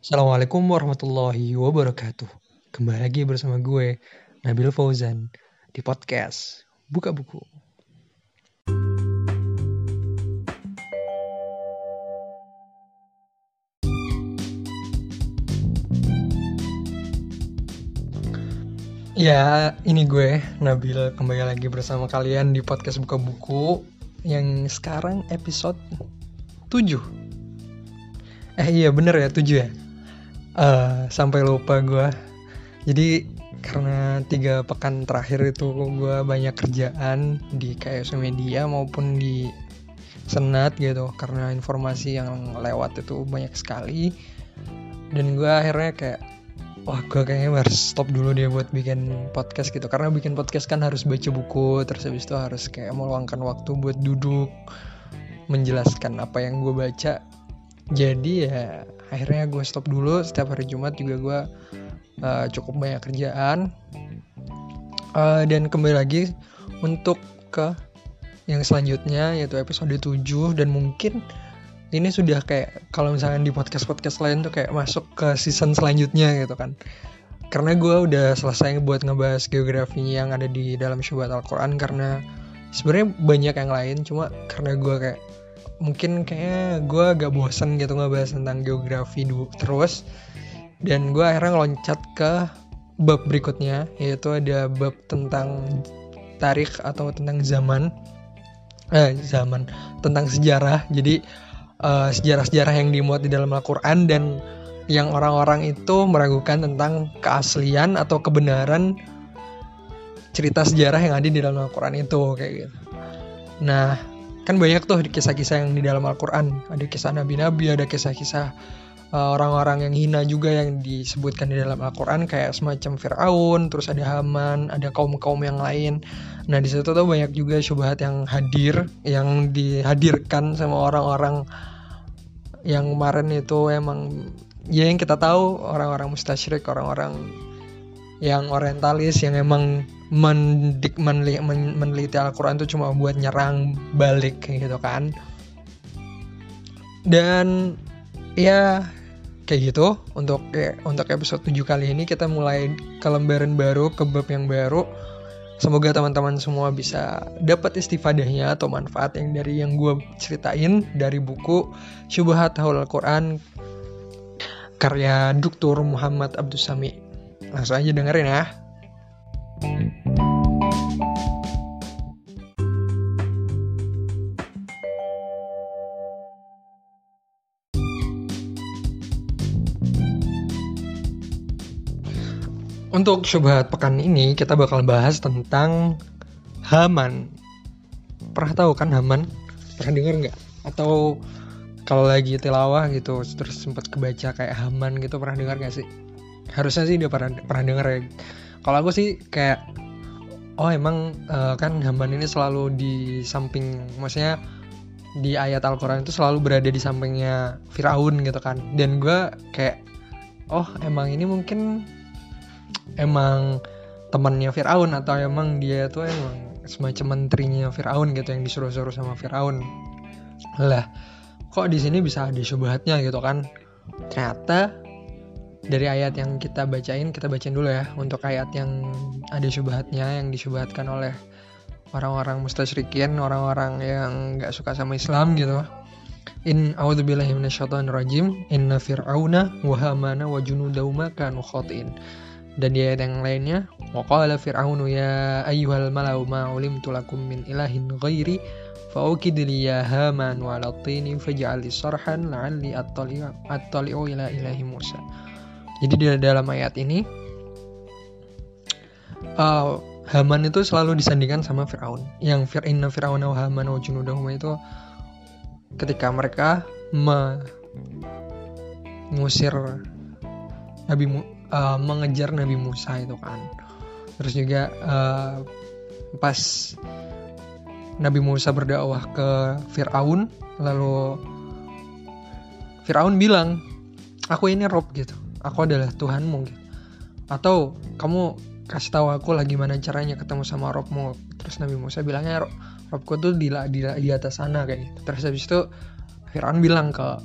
Assalamualaikum warahmatullahi wabarakatuh. Kembali lagi bersama gue, Nabil Fauzan, di podcast Buka Buku. Ya, ini gue, Nabil, kembali lagi bersama kalian di podcast Buka Buku yang sekarang episode 7. Eh iya bener ya 7 ya. Eh, sampai lupa gue. Jadi karena tiga pekan terakhir itu gue banyak kerjaan di KS Media maupun di Senat gitu karena informasi yang lewat itu banyak sekali. Dan gue akhirnya kayak wah gue kayaknya harus stop dulu dia buat bikin podcast gitu. Karena bikin podcast kan harus baca buku terus habis itu harus kayak meluangkan waktu buat duduk menjelaskan apa yang gue baca. Jadi ya akhirnya gue stop dulu setiap hari Jumat juga gue uh, cukup banyak kerjaan. Uh, dan kembali lagi untuk ke yang selanjutnya yaitu episode 7 dan mungkin ini sudah kayak kalau misalnya di podcast-podcast lain tuh kayak masuk ke season selanjutnya gitu kan. Karena gue udah selesai buat ngebahas geografi yang ada di dalam syubat Al-Quran karena sebenarnya banyak yang lain cuma karena gue kayak mungkin kayak gue agak bosen gitu ngebahas tentang geografi dulu terus. Dan gue akhirnya ngeloncat ke bab berikutnya yaitu ada bab tentang tarik atau tentang zaman. Eh zaman. Tentang sejarah. Jadi sejarah sejarah-sejarah yang dimuat di dalam Al-Quran dan yang orang-orang itu meragukan tentang keaslian atau kebenaran cerita sejarah yang ada di dalam Al-Quran itu kayak gitu. Nah, kan banyak tuh kisah-kisah yang di dalam Al-Quran. Ada kisah nabi-nabi, ada kisah-kisah uh, orang-orang yang hina juga yang disebutkan di dalam Al-Quran kayak semacam Fir'aun, terus ada Haman, ada kaum-kaum yang lain. Nah di situ tuh banyak juga syubhat yang hadir, yang dihadirkan sama orang-orang yang kemarin itu emang ya yang kita tahu orang-orang mustasyrik, orang-orang yang orientalis yang emang mendik menli, men, meneliti Al-Quran itu cuma buat nyerang balik gitu kan. Dan ya kayak gitu. Untuk ya, untuk episode 7 kali ini kita mulai ke lembaran baru ke bab yang baru. Semoga teman-teman semua bisa dapat istifadahnya atau manfaat yang dari yang gue ceritain dari buku Syubhat Haul Al-Quran karya Dr. Muhammad Abdus Sami langsung aja dengerin ya Untuk syubhat pekan ini kita bakal bahas tentang Haman. Pernah tahu kan Haman? Pernah dengar nggak? Atau kalau lagi tilawah gitu terus sempat kebaca kayak Haman gitu pernah dengar nggak sih? Harusnya sih dia pernah pernah dengar ya. Kalau aku sih kayak oh emang uh, kan Haman ini selalu di samping maksudnya di ayat Al-Quran itu selalu berada di sampingnya Firaun gitu kan. Dan gue kayak oh emang ini mungkin emang temannya Fir'aun atau emang dia tuh emang semacam menterinya Fir'aun gitu yang disuruh-suruh sama Fir'aun. Lah kok di sini bisa ada syubhatnya gitu kan? Ternyata dari ayat yang kita bacain kita bacain dulu ya. Untuk ayat yang ada syubhatnya yang disyubhatkan oleh orang-orang mustasyrikin orang-orang yang nggak suka sama Islam gitu. In a'udzubillahi minasyaitonirrajim. Inna fir'auna wa hamana wa junudahu kanu khatiin. Dan di ayat yang lainnya waqala fir'aunu ya ayyuhal malau ma ulimtu lakum min ilahin ghairi fa'ukid li ya haman wa latini faj'al sarhan la'alli attali'u ila ilahi Musa jadi di dalam ayat ini uh, Haman itu selalu disandingkan sama Fir'aun. Yang fir'inna fir'aun wa haman wa junudahum itu ketika mereka mengusir Nabi uh, mengejar Nabi Musa itu kan. Terus juga uh, pas Nabi Musa berdakwah ke Fir'aun lalu Fir'aun bilang aku ini Rob gitu aku adalah Tuhanmu gitu. Atau kamu kasih tahu aku lagi mana caranya ketemu sama Robmu. Terus Nabi Musa bilangnya Rob, Robku tuh di, di, di atas sana kayak gitu. Terus habis itu Fir'aun bilang ke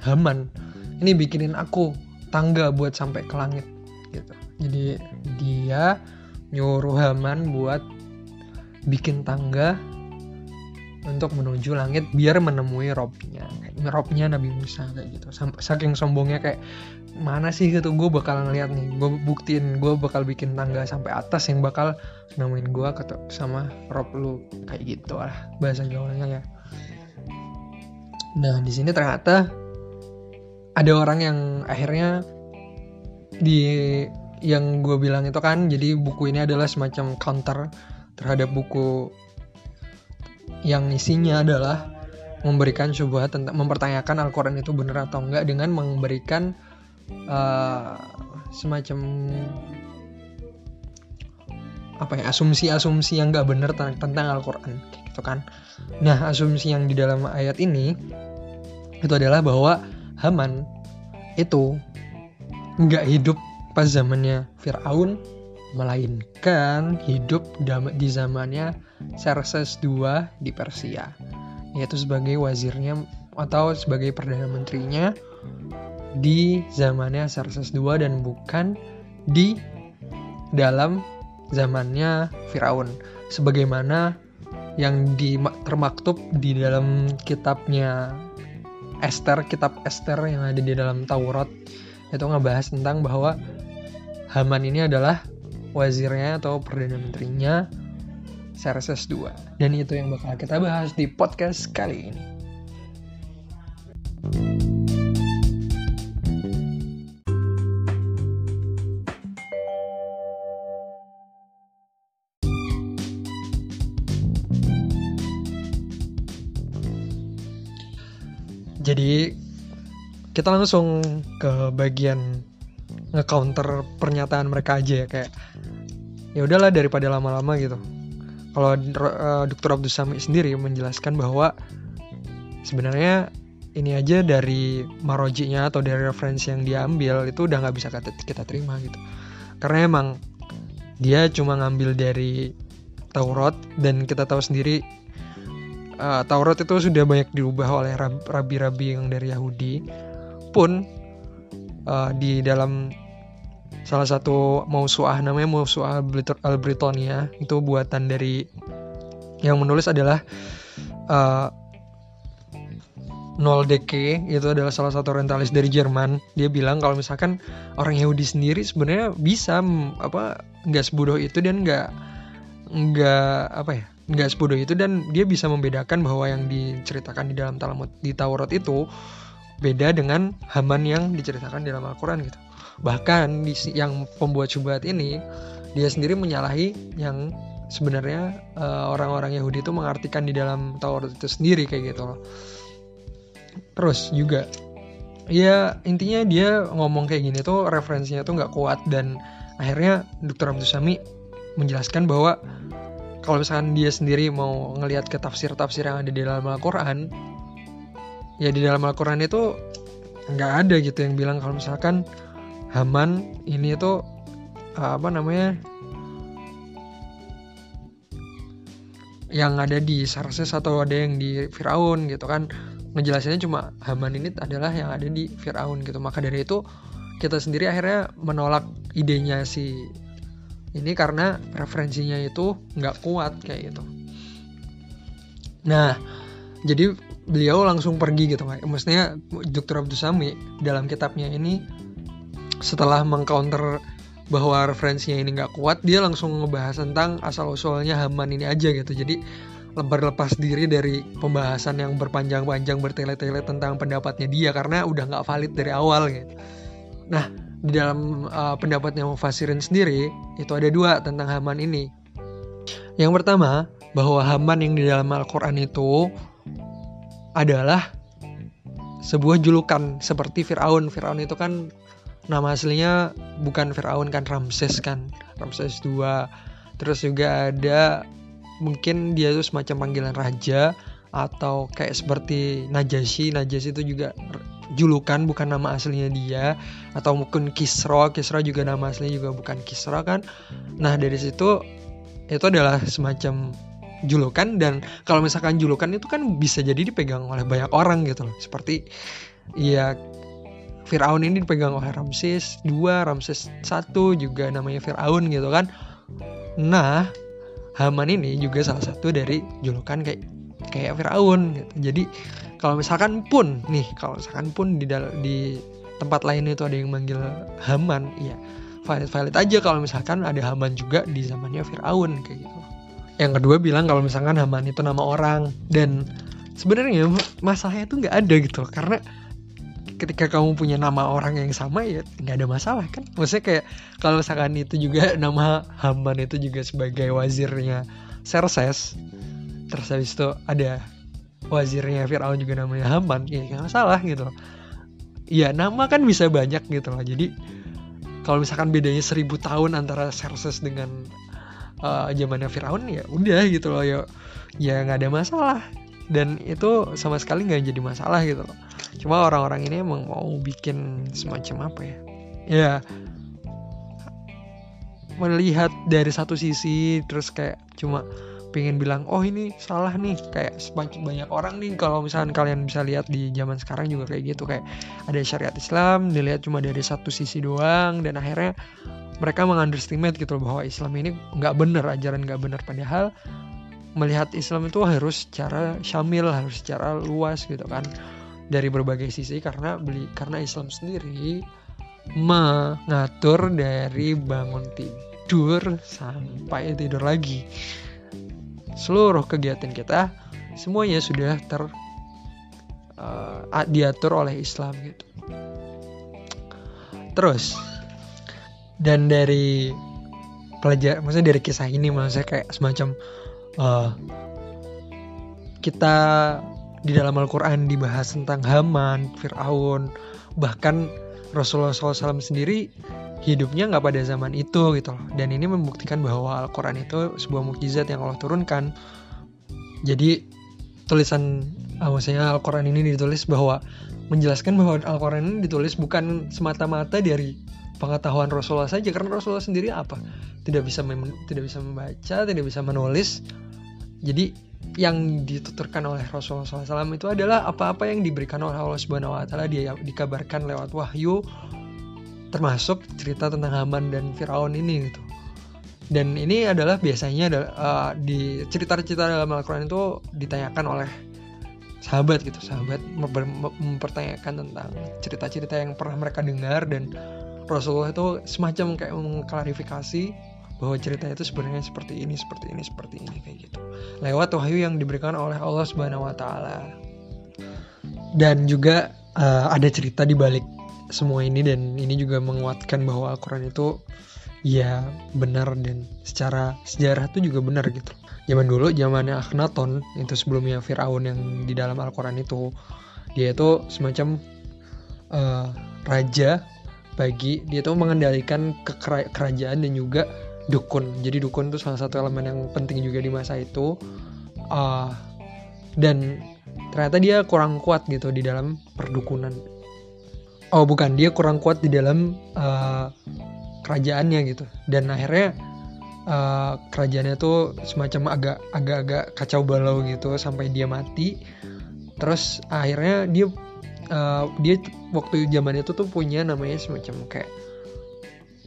Haman ini bikinin aku tangga buat sampai ke langit gitu. Jadi dia nyuruh Haman buat bikin tangga untuk menuju langit biar menemui robnya robnya Nabi Musa kayak gitu. Saking sombongnya kayak mana sih gitu gue bakal ngeliat nih gue buktiin gue bakal bikin tangga sampai atas yang bakal nemuin gue sama rob lu kayak gitu lah bahasa gaulnya ya. Nah di sini ternyata ada orang yang akhirnya di yang gue bilang itu kan jadi buku ini adalah semacam counter terhadap buku yang isinya adalah memberikan sebuah tentang mempertanyakan Al-Quran itu benar atau enggak dengan memberikan uh, semacam apa ya asumsi-asumsi yang enggak benar tentang, Al-Quran gitu kan. Nah asumsi yang di dalam ayat ini itu adalah bahwa Haman itu nggak hidup pas zamannya Fir'aun melainkan hidup di zamannya Xerxes II di Persia yaitu sebagai wazirnya atau sebagai perdana menterinya di zamannya Xerxes II dan bukan di dalam zamannya Firaun. Sebagaimana yang di termaktub di dalam kitabnya Esther kitab Esther yang ada di dalam Taurat itu ngebahas tentang bahwa Haman ini adalah wazirnya atau perdana menterinya Xerxes II. Dan itu yang bakal kita bahas di podcast kali ini. Jadi kita langsung ke bagian nge-counter pernyataan mereka aja ya kayak ya udahlah daripada lama-lama gitu. Kalau uh, Dr. Abdul Sami sendiri menjelaskan bahwa sebenarnya ini aja dari marojinya atau dari referensi yang diambil itu udah nggak bisa kita, kita terima gitu. Karena emang dia cuma ngambil dari Taurat dan kita tahu sendiri uh, Taurat itu sudah banyak diubah oleh rabi-rabi yang dari Yahudi pun uh, di dalam salah satu mausuah namanya mausuah Albritonia itu buatan dari yang menulis adalah uh, Nol Deke itu adalah salah satu orientalis dari Jerman dia bilang kalau misalkan orang Yahudi sendiri sebenarnya bisa apa nggak sebodoh itu dan nggak nggak apa ya nggak sebodoh itu dan dia bisa membedakan bahwa yang diceritakan di dalam Talmud di Taurat itu beda dengan Haman yang diceritakan dalam Al-Quran gitu. Bahkan yang pembuat syubhat ini dia sendiri menyalahi yang sebenarnya uh, orang-orang Yahudi itu mengartikan di dalam Taurat itu sendiri kayak gitu loh. Terus juga ya intinya dia ngomong kayak gini tuh referensinya tuh nggak kuat dan akhirnya Dr. Abdul Sami menjelaskan bahwa kalau misalkan dia sendiri mau ngelihat ke tafsir-tafsir yang ada di dalam Al-Quran ya di dalam Al-Quran itu nggak ada gitu yang bilang kalau misalkan Haman ini itu apa namanya yang ada di Sarses atau ada yang di Firaun gitu kan. Ngejelasinnya cuma Haman ini adalah yang ada di Firaun gitu. Maka dari itu kita sendiri akhirnya menolak idenya si ini karena referensinya itu nggak kuat kayak gitu. Nah jadi beliau langsung pergi gitu maksudnya Dr. Abdul Sami dalam kitabnya ini setelah mengcounter bahwa referensinya ini nggak kuat dia langsung ngebahas tentang asal usulnya Haman ini aja gitu. Jadi lebar lepas diri dari pembahasan yang berpanjang-panjang bertele-tele tentang pendapatnya dia karena udah nggak valid dari awal gitu. Nah di dalam uh, pendapatnya Mufasirin sendiri itu ada dua tentang Haman ini. Yang pertama bahwa Haman yang di dalam Al-Quran itu adalah sebuah julukan seperti Firaun. Firaun itu kan nama aslinya bukan Firaun kan Ramses kan. Ramses II. Terus juga ada mungkin dia itu semacam panggilan raja atau kayak seperti Najasyi. Najasyi itu juga julukan bukan nama aslinya dia atau mungkin Kisra. Kisra juga nama aslinya juga bukan Kisra kan. Nah, dari situ itu adalah semacam julukan dan kalau misalkan julukan itu kan bisa jadi dipegang oleh banyak orang gitu loh seperti ya Fir'aun ini dipegang oleh Ramses dua Ramses satu juga namanya Fir'aun gitu kan. Nah Haman ini juga salah satu dari julukan kayak kayak Fir'aun gitu. jadi kalau misalkan pun nih kalau misalkan pun di di tempat lain itu ada yang manggil Haman ya valid valid aja kalau misalkan ada Haman juga di zamannya Fir'aun kayak gitu. Yang kedua bilang kalau misalkan Haman itu nama orang. Dan sebenarnya masalahnya tuh nggak ada gitu karena ketika kamu punya nama orang yang sama ya nggak ada masalah kan? Maksudnya kayak kalau misalkan itu juga nama Haman itu juga sebagai wazirnya Serses terus habis itu ada wazirnya Fir'aun juga namanya Haman ya nggak masalah gitu ya nama kan bisa banyak gitu loh. Jadi kalau misalkan bedanya seribu tahun antara Serses dengan uh, zamannya Fir'aun ya udah gitu loh. Ya ya nggak ada masalah dan itu sama sekali nggak jadi masalah gitu loh. Cuma orang-orang ini emang mau bikin semacam apa ya? Ya melihat dari satu sisi terus kayak cuma pengen bilang oh ini salah nih. Kayak semakin banyak orang nih kalau misalnya kalian bisa lihat di zaman sekarang juga kayak gitu. Kayak ada syariat Islam dilihat cuma dari satu sisi doang dan akhirnya mereka mengunderestimate gitu loh bahwa Islam ini nggak bener ajaran nggak bener. Padahal melihat Islam itu harus secara syamil harus secara luas gitu kan. Dari berbagai sisi karena beli karena Islam sendiri mengatur dari bangun tidur sampai tidur lagi. Seluruh kegiatan kita semuanya sudah ter uh, diatur oleh Islam gitu. Terus dan dari pelajar maksudnya dari kisah ini maksudnya kayak semacam uh, kita di dalam Al-Quran dibahas tentang Haman, Fir'aun, bahkan Rasulullah SAW sendiri hidupnya nggak pada zaman itu gitu loh. Dan ini membuktikan bahwa Al-Quran itu sebuah mukjizat yang Allah turunkan. Jadi tulisan ah, maksudnya Al-Quran ini ditulis bahwa menjelaskan bahwa Al-Quran ini ditulis bukan semata-mata dari pengetahuan Rasulullah saja karena Rasulullah sendiri apa? Tidak bisa tidak bisa membaca tidak bisa menulis. Jadi yang dituturkan oleh Rasulullah SAW itu adalah apa-apa yang diberikan oleh Allah Subhanahu Wa Taala. Dia dikabarkan lewat wahyu termasuk cerita tentang Haman dan Firaun ini gitu. Dan ini adalah biasanya uh, di cerita-cerita dalam Al-Quran itu ditanyakan oleh sahabat gitu. Sahabat mempertanyakan tentang cerita-cerita yang pernah mereka dengar dan Rasulullah itu semacam kayak mengklarifikasi bahwa cerita itu sebenarnya seperti ini, seperti ini, seperti ini kayak gitu. Lewat wahyu yang diberikan oleh Allah Subhanahu wa taala. Dan juga uh, ada cerita di balik semua ini dan ini juga menguatkan bahwa Al-Qur'an itu ya benar dan secara sejarah itu juga benar gitu. Zaman dulu zamannya Akhenaton itu sebelumnya Firaun yang di dalam Al-Qur'an itu dia itu semacam uh, raja bagi dia tuh mengendalikan kerajaan dan juga dukun. Jadi dukun itu salah satu elemen yang penting juga di masa itu. Uh, dan ternyata dia kurang kuat gitu di dalam perdukunan. Oh bukan dia kurang kuat di dalam uh, kerajaannya gitu. Dan akhirnya uh, kerajaannya tuh semacam agak agak-agak kacau balau gitu sampai dia mati. Terus akhirnya dia uh, dia waktu zaman itu tuh punya namanya semacam kayak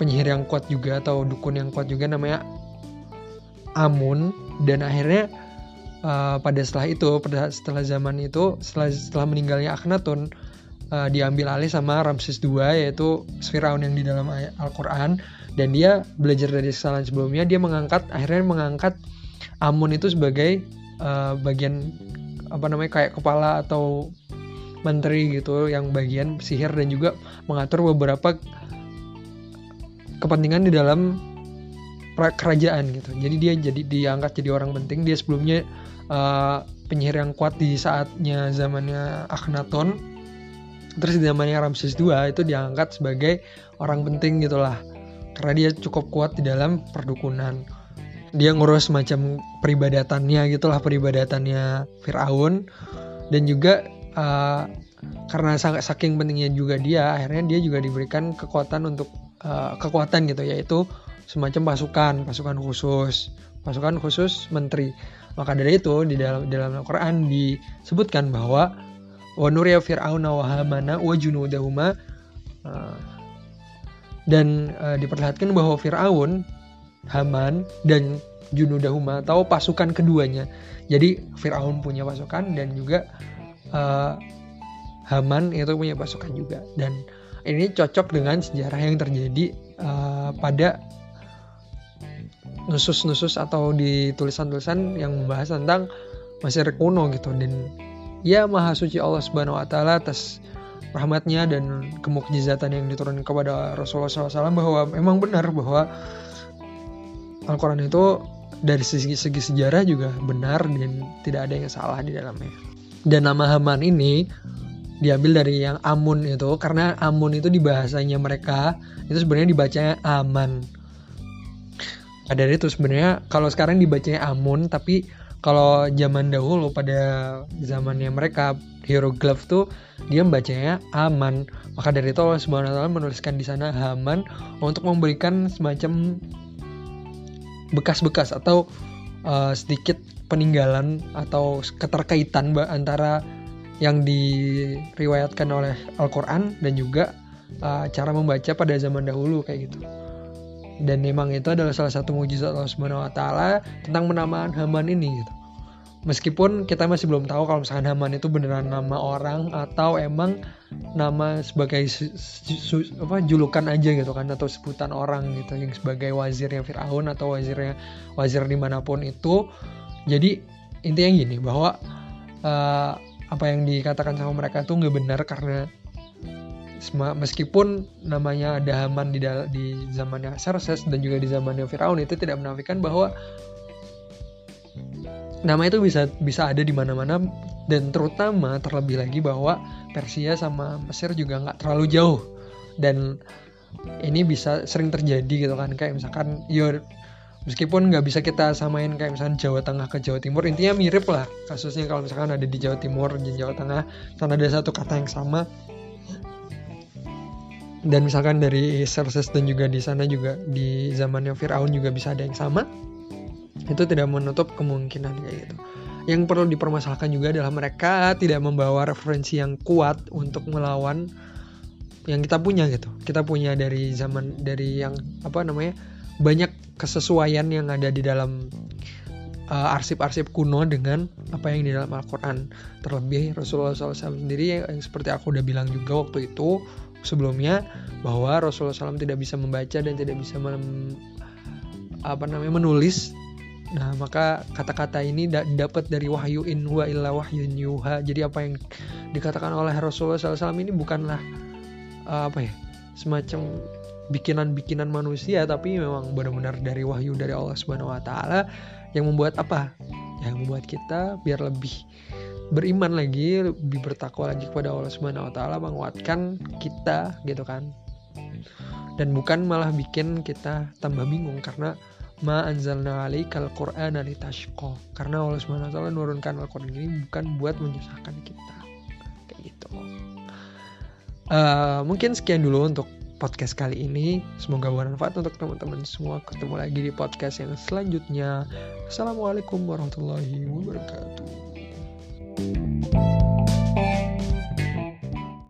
penyihir yang kuat juga atau dukun yang kuat juga namanya Amun. Dan akhirnya uh, pada setelah itu pada setelah zaman itu setelah setelah meninggalnya Akhenaton uh, diambil alih sama Ramses II yaitu Firaun yang di dalam Al-Qur'an. Dan dia belajar dari kesalahan sebelumnya. Dia mengangkat akhirnya mengangkat Amun itu sebagai uh, bagian apa namanya kayak kepala atau menteri gitu yang bagian sihir dan juga mengatur beberapa kepentingan di dalam kerajaan gitu. Jadi dia jadi diangkat jadi orang penting. Dia sebelumnya uh, penyihir yang kuat di saatnya zamannya Akhenaton. Terus di zamannya Ramses II itu diangkat sebagai orang penting gitulah. Karena dia cukup kuat di dalam perdukunan. Dia ngurus macam peribadatannya gitulah peribadatannya Firaun dan juga uh, karena saking pentingnya juga dia akhirnya dia juga diberikan kekuatan untuk uh, kekuatan gitu yaitu semacam pasukan pasukan khusus pasukan khusus menteri. Maka dari itu di dalam dalam Al-Quran disebutkan bahwa wa nuriya fir'auna wa hamana wa junudahuma. Uh, dan uh, diperlihatkan bahwa Firaun Haman dan Junudahuma atau pasukan keduanya. Jadi Firaun punya pasukan dan juga uh, Haman itu punya pasukan juga dan ini cocok dengan sejarah yang terjadi uh, pada nusus-nusus atau di tulisan-tulisan yang membahas tentang Mesir kuno gitu dan ya maha suci Allah Subhanahu wa taala atas rahmatnya dan kemukjizatan yang diturunkan kepada Rasulullah SAW bahwa memang benar bahwa Al-Quran itu dari segi, segi sejarah juga benar dan tidak ada yang salah di dalamnya. Dan nama Haman ini diambil dari yang Amun itu karena Amun itu di bahasanya mereka itu sebenarnya dibacanya Aman. Nah, dari itu sebenarnya kalau sekarang dibacanya Amun tapi kalau zaman dahulu pada zamannya mereka hieroglif tuh dia membacanya aman maka dari itu Allah Subhanahu menuliskan di sana Haman untuk memberikan semacam bekas-bekas atau uh, sedikit peninggalan atau keterkaitan antara yang diriwayatkan oleh Al-Quran dan juga uh, cara membaca pada zaman dahulu kayak gitu. Dan memang itu adalah salah satu mujizat Allah Subhanahu wa taala tentang penamaan Haman ini gitu. Meskipun kita masih belum tahu kalau misalkan Haman itu beneran nama orang atau emang nama sebagai apa julukan aja gitu kan atau sebutan orang gitu yang sebagai wazirnya Firaun atau wazirnya wazir di mana pun itu. Jadi intinya gini bahwa uh, apa yang dikatakan sama mereka itu nggak benar karena meskipun namanya ada Haman di, di zamannya Xerxes dan juga di zamannya Firaun itu tidak menafikan bahwa nama itu bisa bisa ada di mana-mana dan terutama terlebih lagi bahwa Persia sama Mesir juga nggak terlalu jauh. Dan ini bisa sering terjadi gitu kan kayak misalkan yo meskipun nggak bisa kita samain kayak misalkan Jawa Tengah ke Jawa Timur intinya mirip lah kasusnya kalau misalkan ada di Jawa Timur dan Jawa Tengah sana ada satu kata yang sama. Dan misalkan dari Xerxes dan juga di sana juga di zamannya Firaun juga bisa ada yang sama. Itu tidak menutup kemungkinan kayak gitu. Yang perlu dipermasalahkan juga adalah mereka tidak membawa referensi yang kuat untuk melawan yang kita punya gitu. Kita punya dari zaman dari yang apa namanya banyak kesesuaian yang ada di dalam uh, arsip-arsip kuno dengan apa yang di dalam Al-Quran. Terlebih Rasulullah SAW sendiri yang seperti aku udah bilang juga waktu itu sebelumnya bahwa Rasulullah SAW tidak bisa membaca dan tidak bisa mem, apa namanya menulis. Nah, maka kata-kata ini dapat dari wahyu in wa illa yuha. Jadi apa yang dikatakan oleh Rasulullah SAW ini bukanlah uh, apa ya, semacam bikinan-bikinan manusia tapi memang benar-benar dari wahyu dari Allah Subhanahu wa taala yang membuat apa? Yang membuat kita biar lebih beriman lagi, lebih bertakwa lagi kepada Allah Subhanahu wa taala, menguatkan kita gitu kan. Dan bukan malah bikin kita tambah bingung karena ma anzalna alaikal qur'ana litashqa karena Allah Subhanahu wa taala menurunkan Al-Qur'an ini bukan buat menyusahkan kita kayak gitu uh, mungkin sekian dulu untuk podcast kali ini. Semoga bermanfaat untuk teman-teman semua. Ketemu lagi di podcast yang selanjutnya. Assalamualaikum warahmatullahi wabarakatuh